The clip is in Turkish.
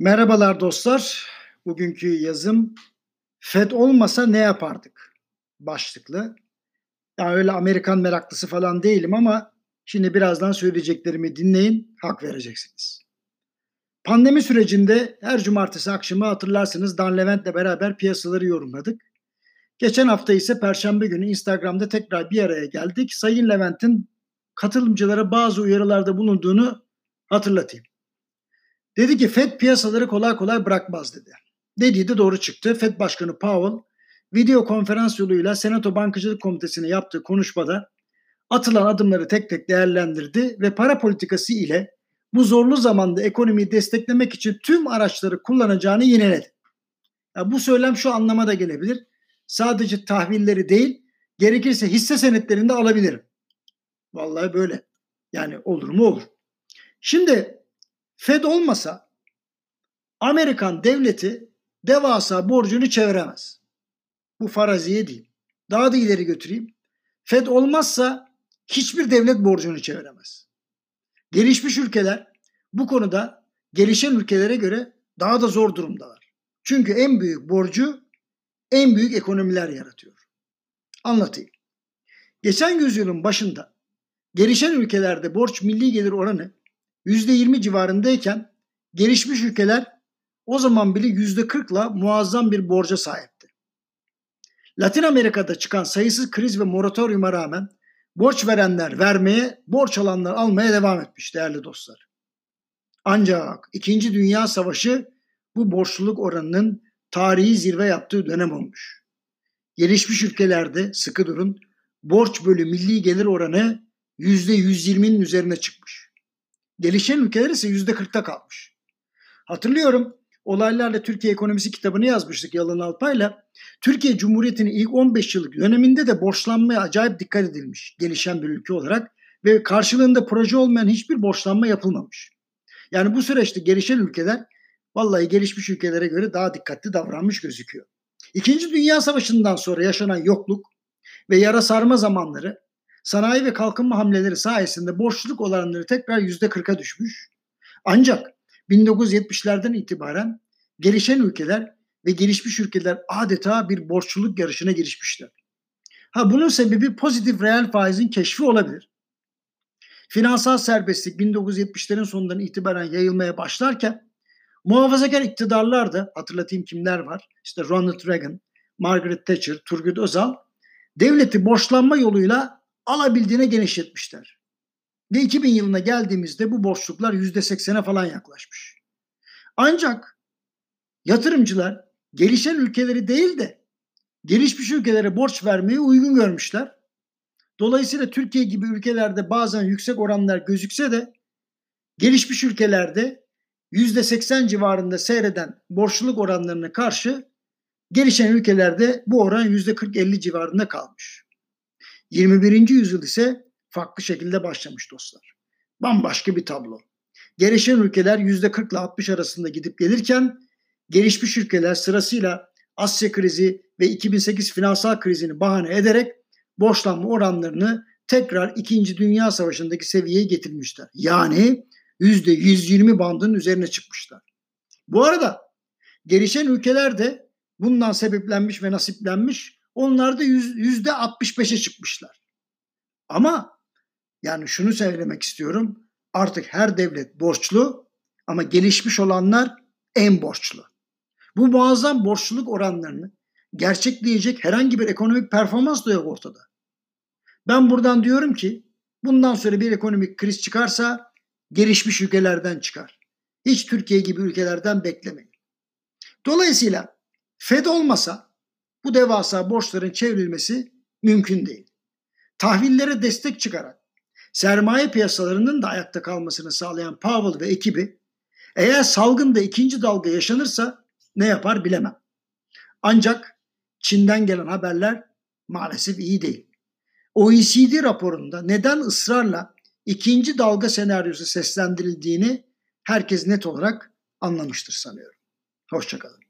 Merhabalar dostlar. Bugünkü yazım FED olmasa ne yapardık? Başlıklı. Yani öyle Amerikan meraklısı falan değilim ama şimdi birazdan söyleyeceklerimi dinleyin, hak vereceksiniz. Pandemi sürecinde her cumartesi akşamı hatırlarsınız Dan Levent'le beraber piyasaları yorumladık. Geçen hafta ise Perşembe günü Instagram'da tekrar bir araya geldik. Sayın Levent'in katılımcılara bazı uyarılarda bulunduğunu hatırlatayım. Dedi ki FED piyasaları kolay kolay bırakmaz dedi. Dediği de doğru çıktı. FED Başkanı Powell video konferans yoluyla Senato Bankacılık Komitesi'ne yaptığı konuşmada atılan adımları tek tek değerlendirdi ve para politikası ile bu zorlu zamanda ekonomiyi desteklemek için tüm araçları kullanacağını yineledi. Ya bu söylem şu anlama da gelebilir. Sadece tahvilleri değil, gerekirse hisse senetlerini de alabilirim. Vallahi böyle. Yani olur mu olur. Şimdi Fed olmasa Amerikan devleti devasa borcunu çeviremez. Bu faraziye değil. Daha da ileri götüreyim. Fed olmazsa hiçbir devlet borcunu çeviremez. Gelişmiş ülkeler bu konuda gelişen ülkelere göre daha da zor durumdalar. Çünkü en büyük borcu en büyük ekonomiler yaratıyor. Anlatayım. Geçen yüzyılın başında gelişen ülkelerde borç milli gelir oranı %20 civarındayken gelişmiş ülkeler o zaman bile %40'la muazzam bir borca sahipti. Latin Amerika'da çıkan sayısız kriz ve moratoryuma rağmen borç verenler vermeye, borç alanlar almaya devam etmiş değerli dostlar. Ancak 2. Dünya Savaşı bu borçluluk oranının tarihi zirve yaptığı dönem olmuş. Gelişmiş ülkelerde sıkı durun borç bölü milli gelir oranı %120'nin üzerine çıkmış. Gelişen ülkeler ise yüzde kırkta kalmış. Hatırlıyorum olaylarla Türkiye ekonomisi kitabını yazmıştık Yalın Alpay'la. Türkiye Cumhuriyeti'nin ilk 15 yıllık döneminde de borçlanmaya acayip dikkat edilmiş gelişen bir ülke olarak ve karşılığında proje olmayan hiçbir borçlanma yapılmamış. Yani bu süreçte gelişen ülkeler vallahi gelişmiş ülkelere göre daha dikkatli davranmış gözüküyor. İkinci Dünya Savaşı'ndan sonra yaşanan yokluk ve yara sarma zamanları sanayi ve kalkınma hamleleri sayesinde borçluluk oranları tekrar yüzde 40'a düşmüş. Ancak 1970'lerden itibaren gelişen ülkeler ve gelişmiş ülkeler adeta bir borçluluk yarışına girişmişler. Ha bunun sebebi pozitif reel faizin keşfi olabilir. Finansal serbestlik 1970'lerin sonundan itibaren yayılmaya başlarken muhafazakar iktidarlar da hatırlatayım kimler var? İşte Ronald Reagan, Margaret Thatcher, Turgut Özal devleti borçlanma yoluyla alabildiğine genişletmişler. Ve 2000 yılına geldiğimizde bu borçluklar %80'e falan yaklaşmış. Ancak yatırımcılar gelişen ülkeleri değil de gelişmiş ülkelere borç vermeyi uygun görmüşler. Dolayısıyla Türkiye gibi ülkelerde bazen yüksek oranlar gözükse de gelişmiş ülkelerde %80 civarında seyreden borçluluk oranlarına karşı gelişen ülkelerde bu oran %40-50 civarında kalmış. 21. yüzyıl ise farklı şekilde başlamış dostlar. Bambaşka bir tablo. Gelişen ülkeler %40 ile 60 arasında gidip gelirken gelişmiş ülkeler sırasıyla Asya krizi ve 2008 finansal krizini bahane ederek borçlanma oranlarını tekrar 2. Dünya Savaşı'ndaki seviyeye getirmişler. Yani %120 bandının üzerine çıkmışlar. Bu arada gelişen ülkeler de bundan sebeplenmiş ve nasiplenmiş onlar da yüzde 65'e çıkmışlar. Ama yani şunu söylemek istiyorum. Artık her devlet borçlu ama gelişmiş olanlar en borçlu. Bu muazzam borçluluk oranlarını gerçekleyecek herhangi bir ekonomik performans da yok ortada. Ben buradan diyorum ki bundan sonra bir ekonomik kriz çıkarsa gelişmiş ülkelerden çıkar. Hiç Türkiye gibi ülkelerden beklemeyin. Dolayısıyla Fed olmasa bu devasa borçların çevrilmesi mümkün değil. Tahvillere destek çıkarak sermaye piyasalarının da ayakta kalmasını sağlayan Powell ve ekibi eğer salgında ikinci dalga yaşanırsa ne yapar bilemem. Ancak Çin'den gelen haberler maalesef iyi değil. OECD raporunda neden ısrarla ikinci dalga senaryosu seslendirildiğini herkes net olarak anlamıştır sanıyorum. Hoşçakalın.